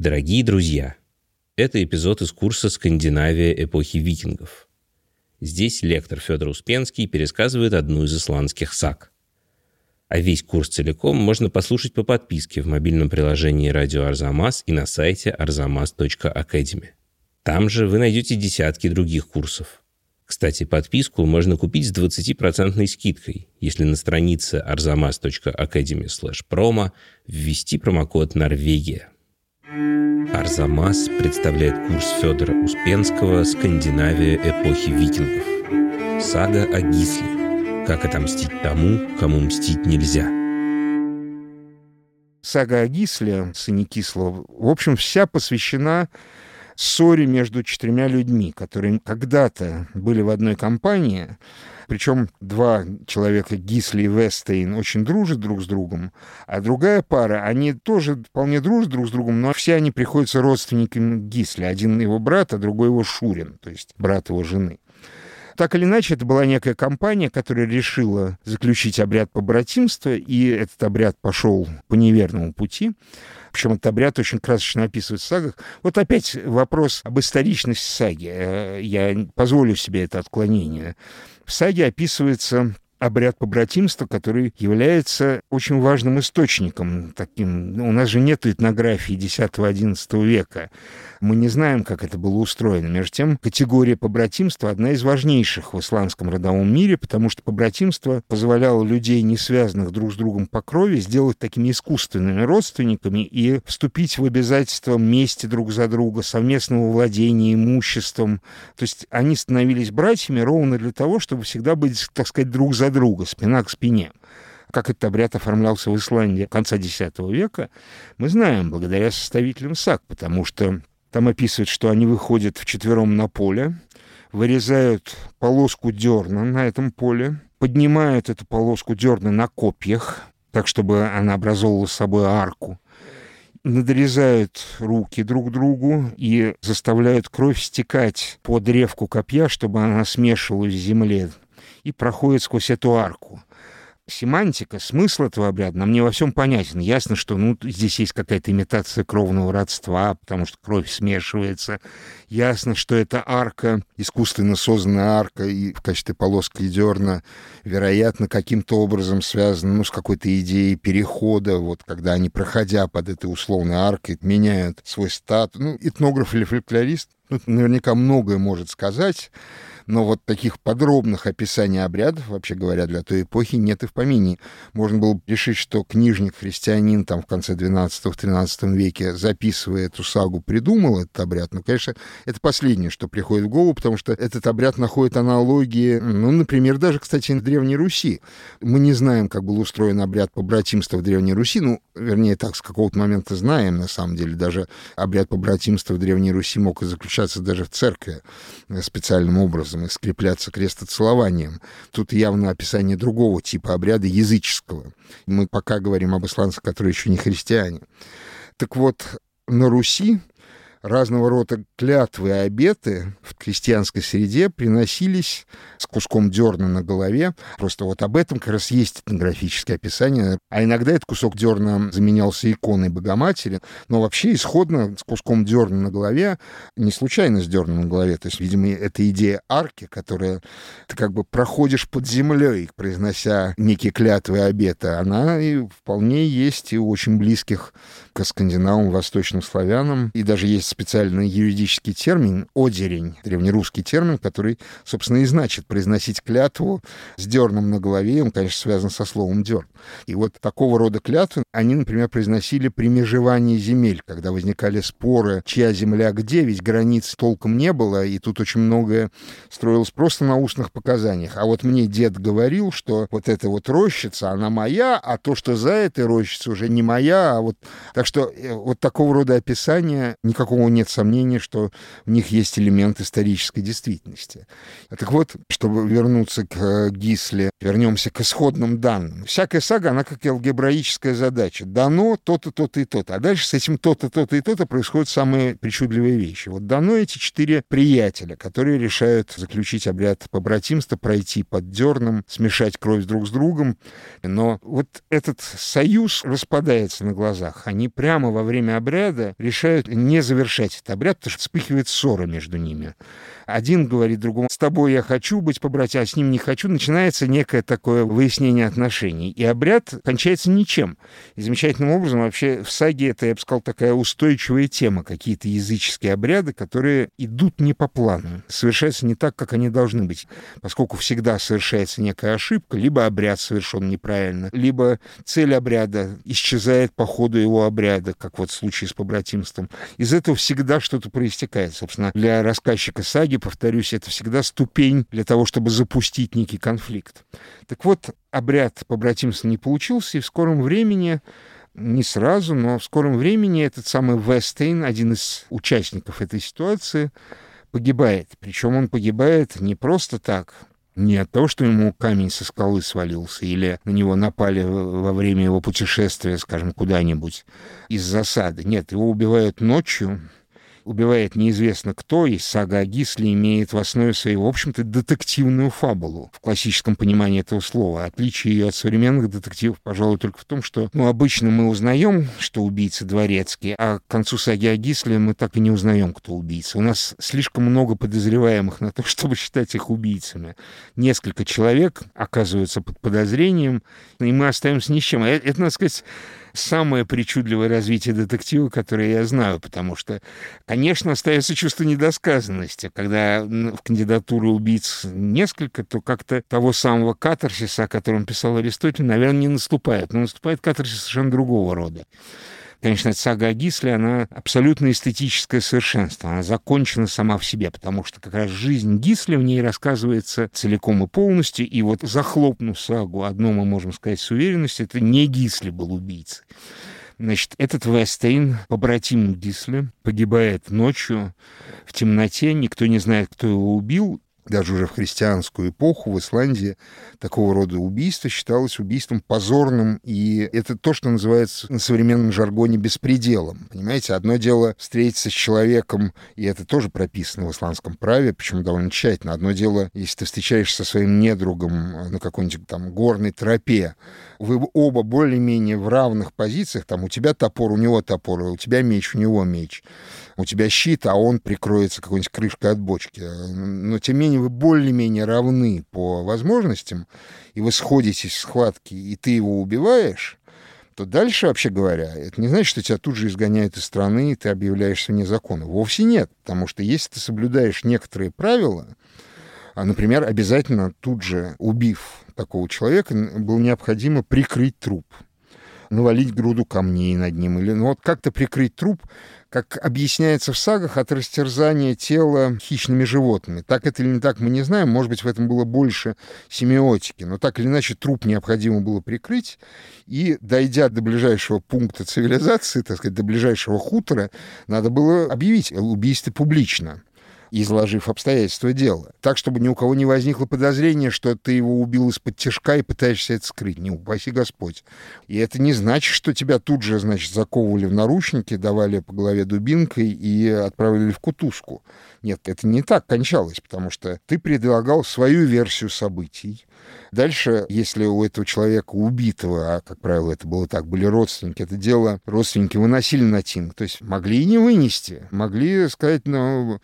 Дорогие друзья, это эпизод из курса «Скандинавия эпохи викингов». Здесь лектор Федор Успенский пересказывает одну из исландских саг. А весь курс целиком можно послушать по подписке в мобильном приложении «Радио Арзамас» и на сайте arzamas.academy. Там же вы найдете десятки других курсов. Кстати, подписку можно купить с 20% скидкой, если на странице arzamas.academy promo ввести промокод «Норвегия». Арзамас представляет курс Федора Успенского «Скандинавия эпохи викингов». Сага о Гисле. Как отомстить тому, кому мстить нельзя. Сага о Гисле, сыне Кислого, в общем, вся посвящена ссоре между четырьмя людьми, которые когда-то были в одной компании, причем два человека, Гисли и Вестейн, очень дружат друг с другом, а другая пара, они тоже вполне дружат друг с другом, но все они приходятся родственниками Гисли. Один его брат, а другой его Шурин, то есть брат его жены. Так или иначе, это была некая компания, которая решила заключить обряд побратимства, и этот обряд пошел по неверному пути. Причем этот обряд очень красочно описывает в сагах. Вот опять вопрос об историчности саги. Э, я позволю себе это отклонение. В саге описывается обряд побратимства, который является очень важным источником. Таким. У нас же нет этнографии X-XI века. Мы не знаем, как это было устроено. Между тем, категория побратимства одна из важнейших в исламском родовом мире, потому что побратимство позволяло людей, не связанных друг с другом по крови, сделать такими искусственными родственниками и вступить в обязательства мести друг за друга, совместного владения имуществом. То есть они становились братьями ровно для того, чтобы всегда быть, так сказать, друг за друга, спина к спине. Как этот обряд оформлялся в Исландии конца X века, мы знаем благодаря составителям САК, потому что там описывают, что они выходят вчетвером на поле, вырезают полоску дерна на этом поле, поднимают эту полоску дерна на копьях, так, чтобы она образовывала с собой арку, надрезают руки друг другу и заставляют кровь стекать по древку копья, чтобы она смешивалась в земле и проходит сквозь эту арку семантика, смысл этого обряда нам не во всем понятен. Ясно, что ну, здесь есть какая-то имитация кровного родства, потому что кровь смешивается. Ясно, что это арка, искусственно созданная арка, и в качестве полоски дерна, вероятно, каким-то образом связана ну, с какой-то идеей перехода, вот когда они, проходя под этой условной аркой, меняют свой статус. Ну, этнограф или фольклорист ну, наверняка многое может сказать, но вот таких подробных описаний обрядов, вообще говоря, для той эпохи нет и в помине. Можно было решить, что книжник-христианин там в конце 12-13 веке, записывая эту сагу, придумал этот обряд. Но, конечно, это последнее, что приходит в голову, потому что этот обряд находит аналогии, ну, например, даже, кстати, в Древней Руси. Мы не знаем, как был устроен обряд побратимства в Древней Руси, ну, вернее, так, с какого-то момента знаем, на самом деле. Даже обряд побратимства в Древней Руси мог и заключаться даже в церкви специальным образом и скрепляться крестоцелованием. Тут явно описание другого типа обряда языческого. Мы пока говорим об исландцах, которые еще не христиане. Так вот, на Руси разного рода клятвы и обеты в крестьянской среде приносились с куском дерна на голове. Просто вот об этом как раз есть этнографическое описание. А иногда этот кусок дерна заменялся иконой Богоматери. Но вообще исходно с куском дерна на голове, не случайно с дерном на голове. То есть, видимо, это идея арки, которая ты как бы проходишь под землей, произнося некие клятвы и обеты. Она и вполне есть и у очень близких к скандинавам, восточным славянам. И даже есть специальный юридический термин «одерень», древнерусский термин, который, собственно, и значит произносить клятву с дерном на голове. Он, конечно, связан со словом «дерн». И вот такого рода клятвы они, например, произносили при межевании земель, когда возникали споры, чья земля где, ведь границ толком не было, и тут очень многое строилось просто на устных показаниях. А вот мне дед говорил, что вот эта вот рощица, она моя, а то, что за этой рощицей, уже не моя, а вот... Так что э, вот такого рода описания никакого кого нет сомнения, что в них есть элемент исторической действительности. Так вот, чтобы вернуться к э, Гисле, вернемся к исходным данным. Всякая сага, она как алгебраическая задача. Дано то-то, то-то и то-то. А дальше с этим то-то, то-то и то-то происходят самые причудливые вещи. Вот дано эти четыре приятеля, которые решают заключить обряд побратимства, пройти под дерном, смешать кровь друг с другом. Но вот этот союз распадается на глазах. Они прямо во время обряда решают не завершать этот обряд, потому что вспыхивает ссора между ними. Один говорит другому, с тобой я хочу быть побратим, а с ним не хочу. Начинается некое такое выяснение отношений. И обряд кончается ничем. И замечательным образом вообще в саге это, я бы сказал, такая устойчивая тема. Какие-то языческие обряды, которые идут не по плану, совершаются не так, как они должны быть. Поскольку всегда совершается некая ошибка, либо обряд совершен неправильно, либо цель обряда исчезает по ходу его обряда, как вот в случае с побратимством. Из этого всегда что-то проистекает. Собственно, для рассказчика саги повторюсь, это всегда ступень для того, чтобы запустить некий конфликт. Так вот, обряд побратимства не получился, и в скором времени не сразу, но в скором времени этот самый Вестейн, один из участников этой ситуации, погибает. Причем он погибает не просто так, не от того, что ему камень со скалы свалился, или на него напали во время его путешествия, скажем, куда-нибудь из засады. Нет, его убивают ночью, убивает неизвестно кто, и сага о Гисле имеет в основе своей, в общем-то, детективную фабулу в классическом понимании этого слова. Отличие ее от современных детективов, пожалуй, только в том, что ну, обычно мы узнаем, что убийца дворецкий, а к концу саги о Гисле мы так и не узнаем, кто убийца. У нас слишком много подозреваемых на то, чтобы считать их убийцами. Несколько человек оказываются под подозрением, и мы остаемся ни с чем. Это, это надо сказать, самое причудливое развитие детектива, которое я знаю, потому что, конечно, остается чувство недосказанности. Когда в кандидатуру убийц несколько, то как-то того самого катарсиса, о котором писал Аристотель, наверное, не наступает. Но наступает катарсис совершенно другого рода. Конечно, сага о Гисле, она абсолютно эстетическое совершенство. Она закончена сама в себе, потому что как раз жизнь Гисли в ней рассказывается целиком и полностью. И вот захлопнув сагу, одно мы можем сказать с уверенностью, это не Гисли был убийцей. Значит, этот Вестейн, побратим Гисли, погибает ночью в темноте, никто не знает, кто его убил, даже уже в христианскую эпоху в Исландии такого рода убийство считалось убийством позорным, и это то, что называется на современном жаргоне беспределом. Понимаете, одно дело встретиться с человеком, и это тоже прописано в исландском праве, причем довольно тщательно. Одно дело, если ты встречаешься со своим недругом на какой-нибудь там горной тропе, вы оба более-менее в равных позициях, там у тебя топор, у него топор, у тебя меч, у него меч у тебя щит, а он прикроется какой-нибудь крышкой от бочки. Но, тем не менее, вы более-менее равны по возможностям, и вы сходитесь в схватке, и ты его убиваешь, то дальше, вообще говоря, это не значит, что тебя тут же изгоняют из страны, и ты объявляешься вне закона. Вовсе нет, потому что если ты соблюдаешь некоторые правила, а, например, обязательно тут же, убив такого человека, было необходимо прикрыть труп навалить груду камней над ним, или ну, вот как-то прикрыть труп, как объясняется в сагах, от растерзания тела хищными животными. Так это или не так, мы не знаем. Может быть, в этом было больше семиотики. Но так или иначе, труп необходимо было прикрыть. И, дойдя до ближайшего пункта цивилизации, так сказать, до ближайшего хутора, надо было объявить убийство публично изложив обстоятельства дела. Так, чтобы ни у кого не возникло подозрения, что ты его убил из-под тяжка и пытаешься это скрыть. Не упаси Господь. И это не значит, что тебя тут же, значит, заковывали в наручники, давали по голове дубинкой и отправили в кутузку. Нет, это не так кончалось, потому что ты предлагал свою версию событий, Дальше, если у этого человека убитого, а, как правило, это было так, были родственники, это дело родственники выносили на тинг. То есть могли и не вынести. Могли сказать, ну,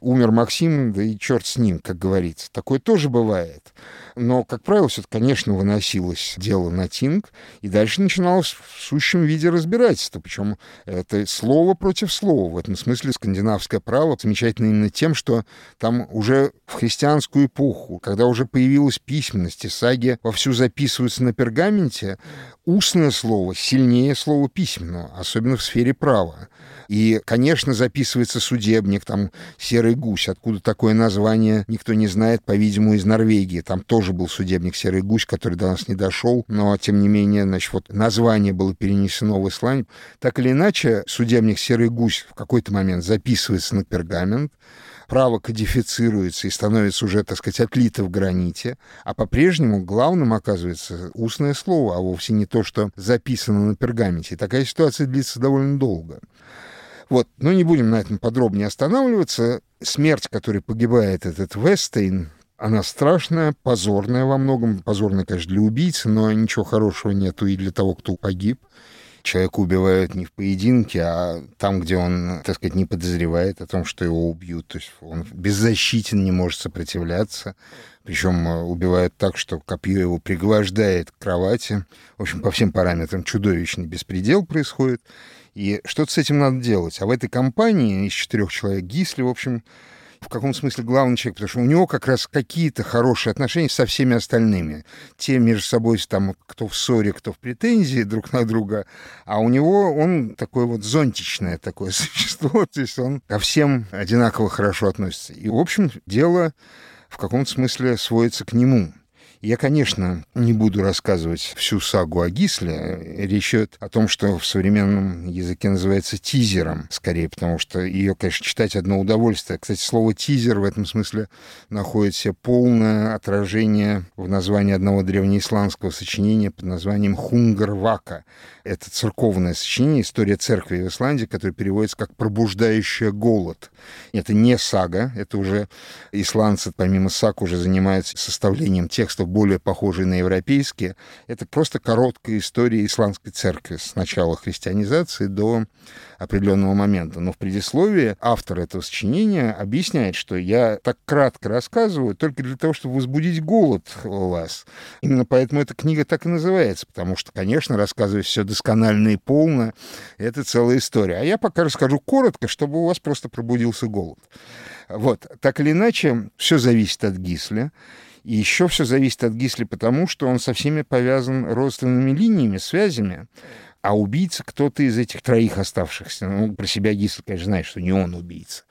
умер Максим, да и черт с ним, как говорится. Такое тоже бывает. Но, как правило, все конечно, выносилось дело на Тинг, и дальше начиналось в сущем виде разбирательство. Причем это слово против слова. В этом смысле скандинавское право замечательно именно тем, что там уже в христианскую эпоху, когда уже появилась письменность, и саги вовсю записываются на пергаменте, устное слово сильнее слова письменного, особенно в сфере права. И, конечно, записывается судебник, там «Серый гусь». Откуда такое название, никто не знает, по-видимому, из Норвегии. Там тоже был судебник «Серый гусь», который до нас не дошел, но, тем не менее, значит, вот название было перенесено в Исландию. Так или иначе, судебник «Серый гусь» в какой-то момент записывается на пергамент, право кодифицируется и становится уже, так сказать, отлито в граните, а по-прежнему главным оказывается устное слово, а вовсе не то, что записано на пергаменте. И такая ситуация длится довольно долго. Вот, но не будем на этом подробнее останавливаться. Смерть, которой погибает этот Вестейн, она страшная, позорная во многом. Позорная, конечно, для убийцы, но ничего хорошего нету и для того, кто погиб. Человека убивают не в поединке, а там, где он, так сказать, не подозревает о том, что его убьют. То есть он беззащитен, не может сопротивляться. Причем э, убивают так, что копье его пригвождает к кровати. В общем, по всем параметрам чудовищный беспредел происходит. И что-то с этим надо делать. А в этой компании из четырех человек Гисли, в общем, в каком смысле главный человек, потому что у него как раз какие-то хорошие отношения со всеми остальными. Те между собой, там, кто в ссоре, кто в претензии друг на друга, а у него он такое вот зонтичное такое существо, то есть он ко всем одинаково хорошо относится. И, в общем, дело в каком-то смысле сводится к нему. Я, конечно, не буду рассказывать всю сагу о Гисле. Речь идет о том, что в современном языке называется тизером, скорее, потому что ее, конечно, читать одно удовольствие. Кстати, слово «тизер» в этом смысле находит себе полное отражение в названии одного древнеисландского сочинения под названием «Хунгарвака». Это церковное сочинение, история церкви в Исландии, которое переводится как «пробуждающая голод». Это не сага, это уже исландцы, помимо саг, уже занимаются составлением текстов более похожие на европейские. Это просто короткая история исламской церкви с начала христианизации до определенного момента. Но в предисловии автор этого сочинения объясняет, что я так кратко рассказываю только для того, чтобы возбудить голод у вас. Именно поэтому эта книга так и называется, потому что, конечно, рассказывать все досконально и полно — это целая история. А я пока расскажу коротко, чтобы у вас просто пробудился голод. Вот, так или иначе, все зависит от Гисля. И еще все зависит от Гисли потому, что он со всеми повязан родственными линиями, связями. А убийца кто-то из этих троих оставшихся. Ну, про себя Гисли, конечно, знает, что не он убийца.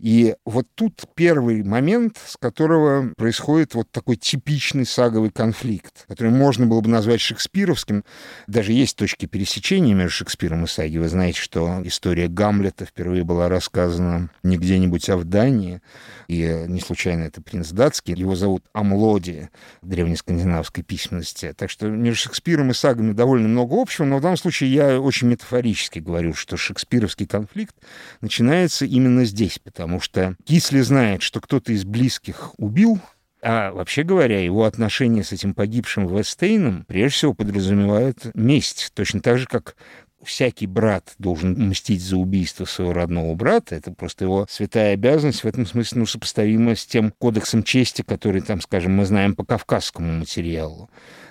И вот тут первый момент, с которого происходит вот такой типичный саговый конфликт, который можно было бы назвать шекспировским. Даже есть точки пересечения между Шекспиром и саги. Вы знаете, что история Гамлета впервые была рассказана не где-нибудь, а в Дании. И не случайно это принц датский. Его зовут Амлоди древнескандинавской письменности. Так что между Шекспиром и сагами довольно много общего, но в данном случае я очень метафорически говорю, что шекспировский конфликт начинается именно здесь, потому потому что Кисли знает, что кто-то из близких убил, а вообще говоря, его отношения с этим погибшим Вестейном прежде всего подразумевают месть, точно так же, как всякий брат должен мстить за убийство своего родного брата. Это просто его святая обязанность, в этом смысле ну, сопоставима с тем кодексом чести, который, там, скажем, мы знаем по кавказскому материалу.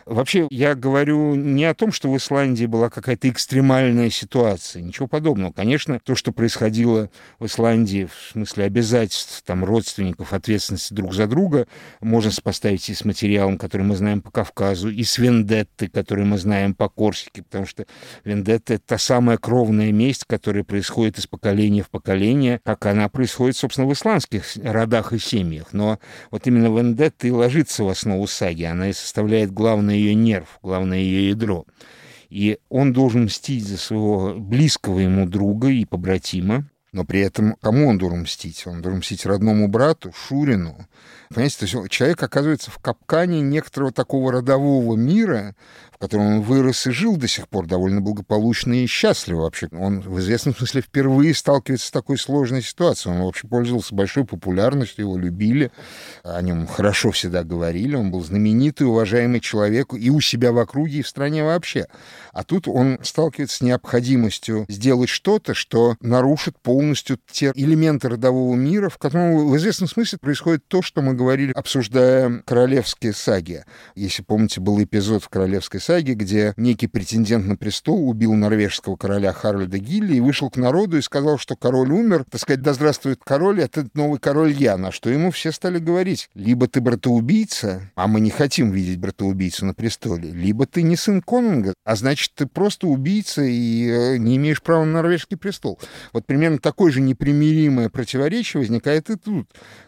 Вообще, я говорю не о том, что в Исландии была какая-то экстремальная ситуация, ничего подобного. Конечно, то, что происходило в Исландии в смысле обязательств там, родственников, ответственности друг за друга, можно сопоставить и с материалом, который мы знаем по Кавказу, и с вендетты, который мы знаем по Корсике, потому что вендетта — это та самая кровная месть, которая происходит из поколения в поколение, как она происходит, собственно, в исландских родах и семьях. Но вот именно вендетта и ложится в основу саги, она и составляет главное ее нерв, главное ее ядро. И он должен мстить за своего близкого ему друга и побратима, но при этом кому он должен мстить? Он должен мстить родному брату, Шурину. Понимаете, то есть человек оказывается в капкане некоторого такого родового мира, в котором он вырос и жил до сих пор довольно благополучно и счастливо вообще. Он в известном смысле впервые сталкивается с такой сложной ситуацией. Он вообще пользовался большой популярностью, его любили, о нем хорошо всегда говорили, он был знаменитый, уважаемый человек и у себя в округе, и в стране вообще. А тут он сталкивается с необходимостью сделать что-то, что нарушит полностью те элементы родового мира, в котором в известном смысле происходит то, что мы говорили, обсуждая королевские саги. Если помните, был эпизод в королевской саге, где некий претендент на престол убил норвежского короля Харальда Гилли и вышел к народу и сказал, что король умер, так сказать, да здравствует король, это новый король я, на что ему все стали говорить, либо ты братоубийца, а мы не хотим видеть братоубийцу на престоле, либо ты не сын конунга, а значит, ты просто убийца и э, не имеешь права на норвежский престол. Вот примерно такое же непримиримое противоречие возникает и тут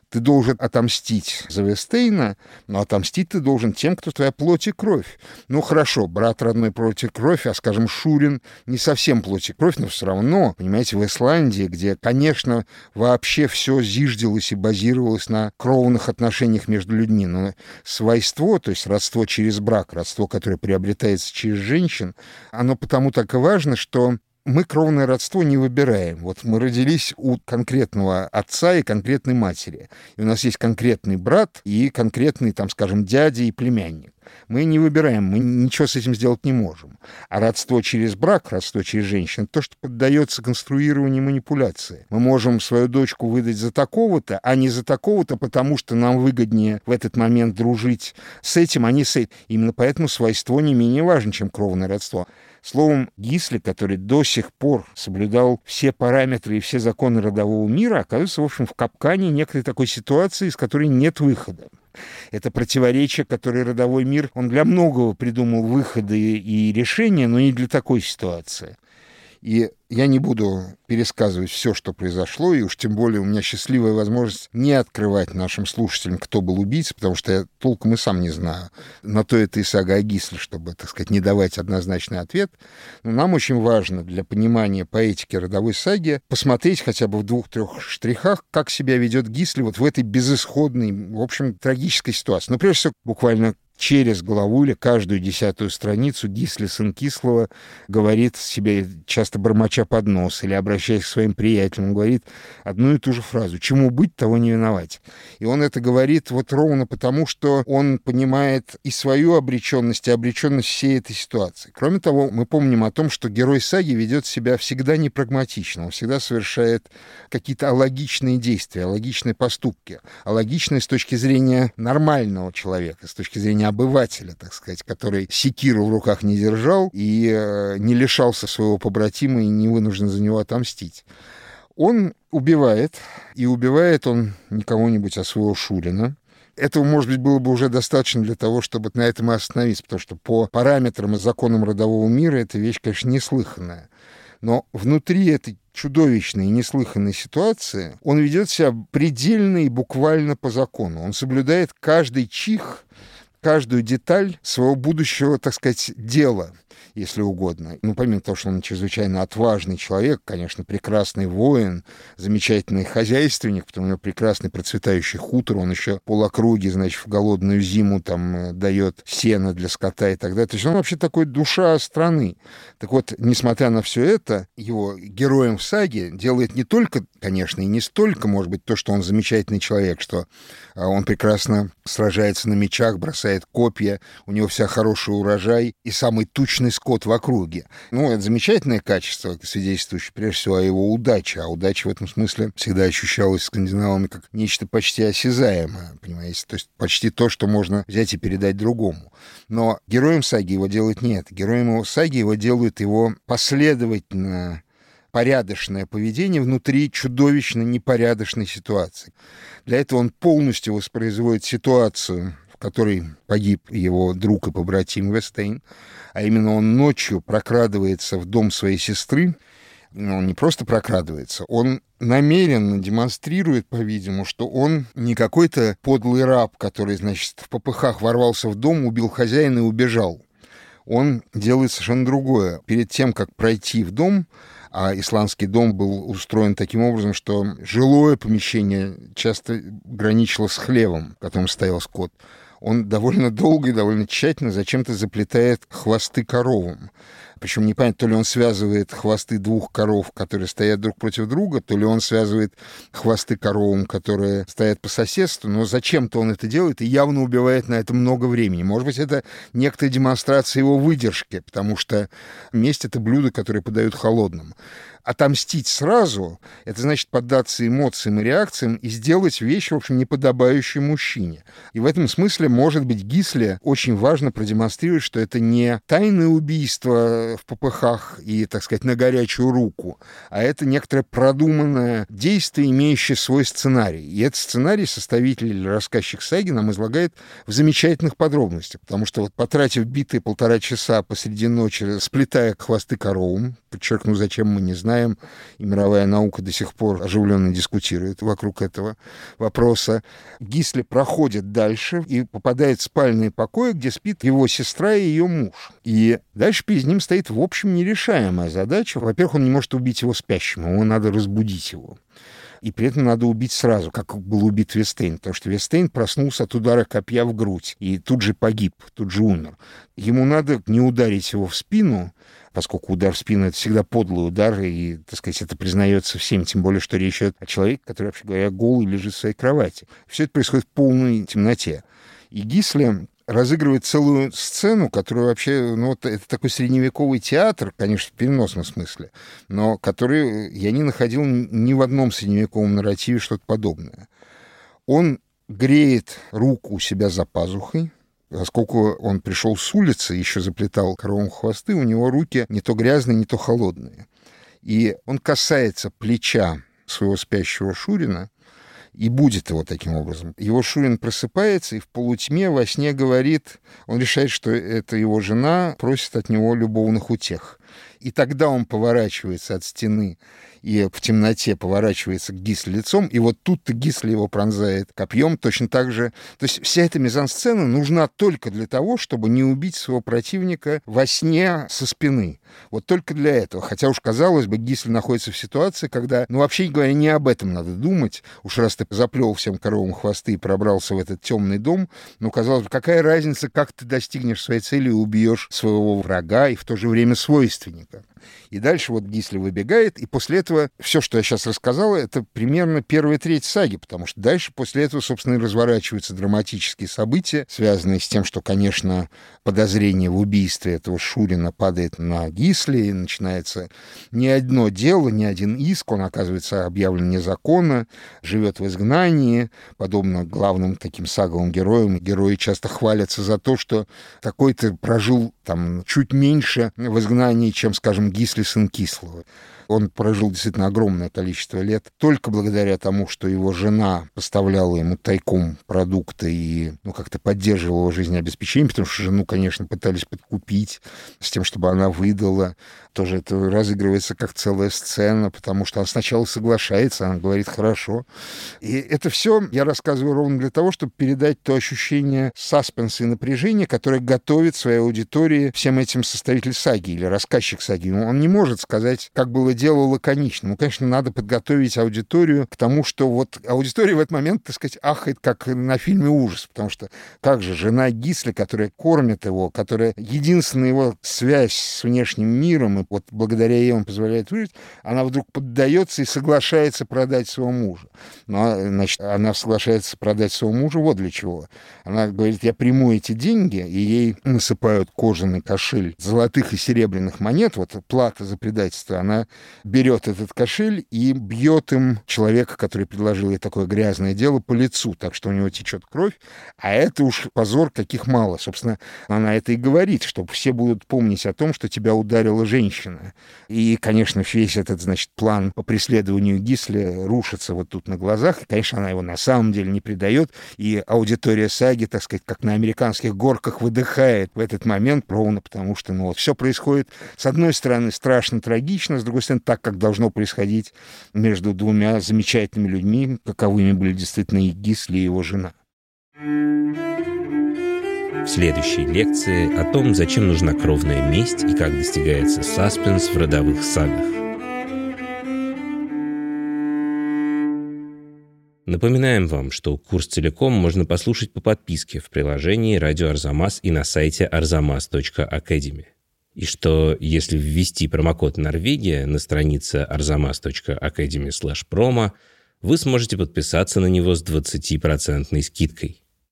ты должен отомстить за Вестейна, но отомстить ты должен тем, кто твоя плоть и кровь. Ну, хорошо, брат родной плоть и кровь, а, скажем, Шурин не совсем плоть и кровь, но все равно, понимаете, в Исландии, где, конечно, вообще все зиждилось и базировалось на кровных отношениях между людьми, но свойство, то есть родство через брак, родство, которое приобретается через женщин, оно потому так и важно, что мы кровное родство не выбираем. Вот мы родились у конкретного отца и конкретной матери. И у нас есть конкретный брат и конкретный, там, скажем, дядя и племянник. Мы не выбираем, мы ничего с этим сделать не можем. А родство через брак, родство через женщину, то, что поддается конструированию манипуляции. Мы можем свою дочку выдать за такого-то, а не за такого-то, потому что нам выгоднее в этот момент дружить с этим, а не с этим. Именно поэтому свойство не менее важно, чем кровное родство. Словом, Гисли, который до сих пор соблюдал все параметры и все законы родового мира, оказывается, в общем, в капкане некой такой ситуации, из которой нет выхода. Это противоречие, которое родовой мир, он для многого придумал выходы и решения, но не для такой ситуации. И я не буду пересказывать все, что произошло, и уж тем более у меня счастливая возможность не открывать нашим слушателям, кто был убийцей, потому что я толком и сам не знаю. На то это и сага о Гисле, чтобы, так сказать, не давать однозначный ответ. Но нам очень важно для понимания поэтики родовой саги посмотреть хотя бы в двух-трех штрихах, как себя ведет Гисли вот в этой безысходной, в общем, трагической ситуации. Но прежде всего, буквально через главу или каждую десятую страницу Гисли сын Кислого говорит себе, часто бормоча под нос или обращаясь к своим приятелям, говорит одну и ту же фразу «Чему быть, того не виновать». И он это говорит вот ровно потому, что он понимает и свою обреченность, и обреченность всей этой ситуации. Кроме того, мы помним о том, что герой саги ведет себя всегда непрагматично, он всегда совершает какие-то алогичные действия, алогичные поступки, алогичные с точки зрения нормального человека, с точки зрения обывателя, так сказать, который секиру в руках не держал и э, не лишался своего побратима и не вынужден за него отомстить. Он убивает, и убивает он не кого-нибудь, а своего Шурина. Этого, может быть, было бы уже достаточно для того, чтобы на этом и остановиться, потому что по параметрам и законам родового мира эта вещь, конечно, неслыханная. Но внутри этой чудовищной и неслыханной ситуации он ведет себя предельно и буквально по закону. Он соблюдает каждый чих каждую деталь своего будущего, так сказать, дела если угодно. Ну, помимо того, что он чрезвычайно отважный человек, конечно, прекрасный воин, замечательный хозяйственник, потому что у него прекрасный процветающий хутор, он еще полокруги, значит, в голодную зиму там э, дает сено для скота и так далее. То есть он вообще такой душа страны. Так вот, несмотря на все это, его героем в саге делает не только, конечно, и не столько, может быть, то, что он замечательный человек, что а, он прекрасно сражается на мечах, бросает копья, у него вся хороший урожай и самый тучный скот в округе. Ну, это замечательное качество, свидетельствующее прежде всего о его удаче. А удача в этом смысле всегда ощущалась скандинавами как нечто почти осязаемое, понимаете? То есть почти то, что можно взять и передать другому. Но героем саги его делают нет. Героем его саги его делают его последовательно порядочное поведение внутри чудовищно непорядочной ситуации. Для этого он полностью воспроизводит ситуацию которой погиб его друг и побратим Вестейн, а именно он ночью прокрадывается в дом своей сестры, ну, он не просто прокрадывается, он намеренно демонстрирует, по-видимому, что он не какой-то подлый раб, который, значит, в попыхах ворвался в дом, убил хозяина и убежал. Он делает совершенно другое. Перед тем, как пройти в дом, а исландский дом был устроен таким образом, что жилое помещение часто граничило с хлевом, в котором стоял скот он довольно долго и довольно тщательно зачем-то заплетает хвосты коровам. Причем непонятно, то ли он связывает хвосты двух коров, которые стоят друг против друга, то ли он связывает хвосты коровам, которые стоят по соседству, но зачем-то он это делает и явно убивает на это много времени. Может быть, это некоторая демонстрация его выдержки, потому что месть — это блюдо, которое подают холодным. Отомстить сразу, это значит поддаться эмоциям и реакциям и сделать вещь, в общем, неподобающую мужчине. И в этом смысле, может быть, Гисле очень важно продемонстрировать, что это не тайное убийство в попыхах и, так сказать, на горячую руку, а это некоторое продуманное действие, имеющее свой сценарий. И этот сценарий составитель или рассказчик саги нам излагает в замечательных подробностях, потому что вот потратив битые полтора часа посреди ночи, сплетая хвосты коровам, подчеркну, зачем мы не знаем, и мировая наука до сих пор оживленно дискутирует вокруг этого вопроса. Гисли проходит дальше и попадает в спальные покои, где спит его сестра и ее муж. И дальше перед ним стоит, в общем, нерешаемая задача. Во-первых, он не может убить его спящим, ему надо разбудить его и при этом надо убить сразу, как был убит Вестейн, потому что Вестейн проснулся от удара копья в грудь и тут же погиб, тут же умер. Ему надо не ударить его в спину, поскольку удар в спину — это всегда подлый удар, и, так сказать, это признается всем, тем более, что речь идет о человеке, который, вообще говоря, голый лежит в своей кровати. Все это происходит в полной темноте. И Гисли разыгрывает целую сцену, которую вообще, ну, вот это такой средневековый театр, конечно, в переносном смысле, но который я не находил ни в одном средневековом нарративе что-то подобное. Он греет руку у себя за пазухой, Поскольку он пришел с улицы, еще заплетал коровам хвосты, у него руки не то грязные, не то холодные. И он касается плеча своего спящего Шурина и будет его таким образом. Его Шурин просыпается и в полутьме во сне говорит, он решает, что это его жена просит от него любовных утех. И тогда он поворачивается от стены и в темноте поворачивается к Гисле лицом, и вот тут-то Гисли его пронзает копьем точно так же. То есть вся эта мизансцена нужна только для того, чтобы не убить своего противника во сне со спины. Вот только для этого. Хотя уж казалось бы, Гисли находится в ситуации, когда, ну вообще говоря, не об этом надо думать. Уж раз ты заплел всем коровам хвосты и пробрался в этот темный дом, ну казалось бы, какая разница, как ты достигнешь своей цели и убьешь своего врага и в то же время свойственника. America. И дальше вот Гисли выбегает, и после этого все, что я сейчас рассказал, это примерно первая треть саги, потому что дальше после этого, собственно, и разворачиваются драматические события, связанные с тем, что, конечно, подозрение в убийстве этого Шурина падает на Гисли, и начинается не одно дело, не один иск, он оказывается объявлен незаконно, живет в изгнании, подобно главным таким саговым героям. Герои часто хвалятся за то, что такой-то прожил там чуть меньше в изгнании, чем, скажем, Гисли сын Кислого. Он прожил действительно огромное количество лет только благодаря тому, что его жена поставляла ему тайком продукты и ну, как-то поддерживала его жизнеобеспечение, потому что жену, конечно, пытались подкупить с тем, чтобы она выдала. Тоже это разыгрывается как целая сцена, потому что она сначала соглашается, она говорит «хорошо». И это все я рассказываю ровно для того, чтобы передать то ощущение саспенса и напряжения, которое готовит своей аудитории всем этим составитель саги или рассказчик саги. Он не может сказать, как было дело лаконично. Ну, конечно, надо подготовить аудиторию к тому, что вот аудитория в этот момент, так сказать, ахает, как на фильме ужас, потому что как же жена Гисли, которая кормит его, которая единственная его связь с внешним миром, и вот благодаря ей он позволяет выжить, она вдруг поддается и соглашается продать своего мужа. Но, значит, она соглашается продать своего мужа вот для чего. Она говорит, я приму эти деньги, и ей насыпают кожаный кошель золотых и серебряных монет, вот плата за предательство, она берет этот кошель и бьет им человека, который предложил ей такое грязное дело, по лицу, так что у него течет кровь. А это уж позор, каких мало. Собственно, она это и говорит, что все будут помнить о том, что тебя ударила женщина. И, конечно, весь этот, значит, план по преследованию Гисли рушится вот тут на глазах. И, конечно, она его на самом деле не предает. И аудитория саги, так сказать, как на американских горках выдыхает в этот момент, ровно потому что, ну вот, все происходит, с одной стороны, страшно трагично, с другой стороны, так, как должно происходить между двумя замечательными людьми, каковыми были действительно и Гисли, и его жена. В следующей лекции о том, зачем нужна кровная месть и как достигается саспенс в родовых сагах. Напоминаем вам, что курс целиком можно послушать по подписке в приложении «Радио Арзамас» и на сайте arzamas.academy и что если ввести промокод «Норвегия» на странице arzamas.academy/promo, вы сможете подписаться на него с 20% скидкой.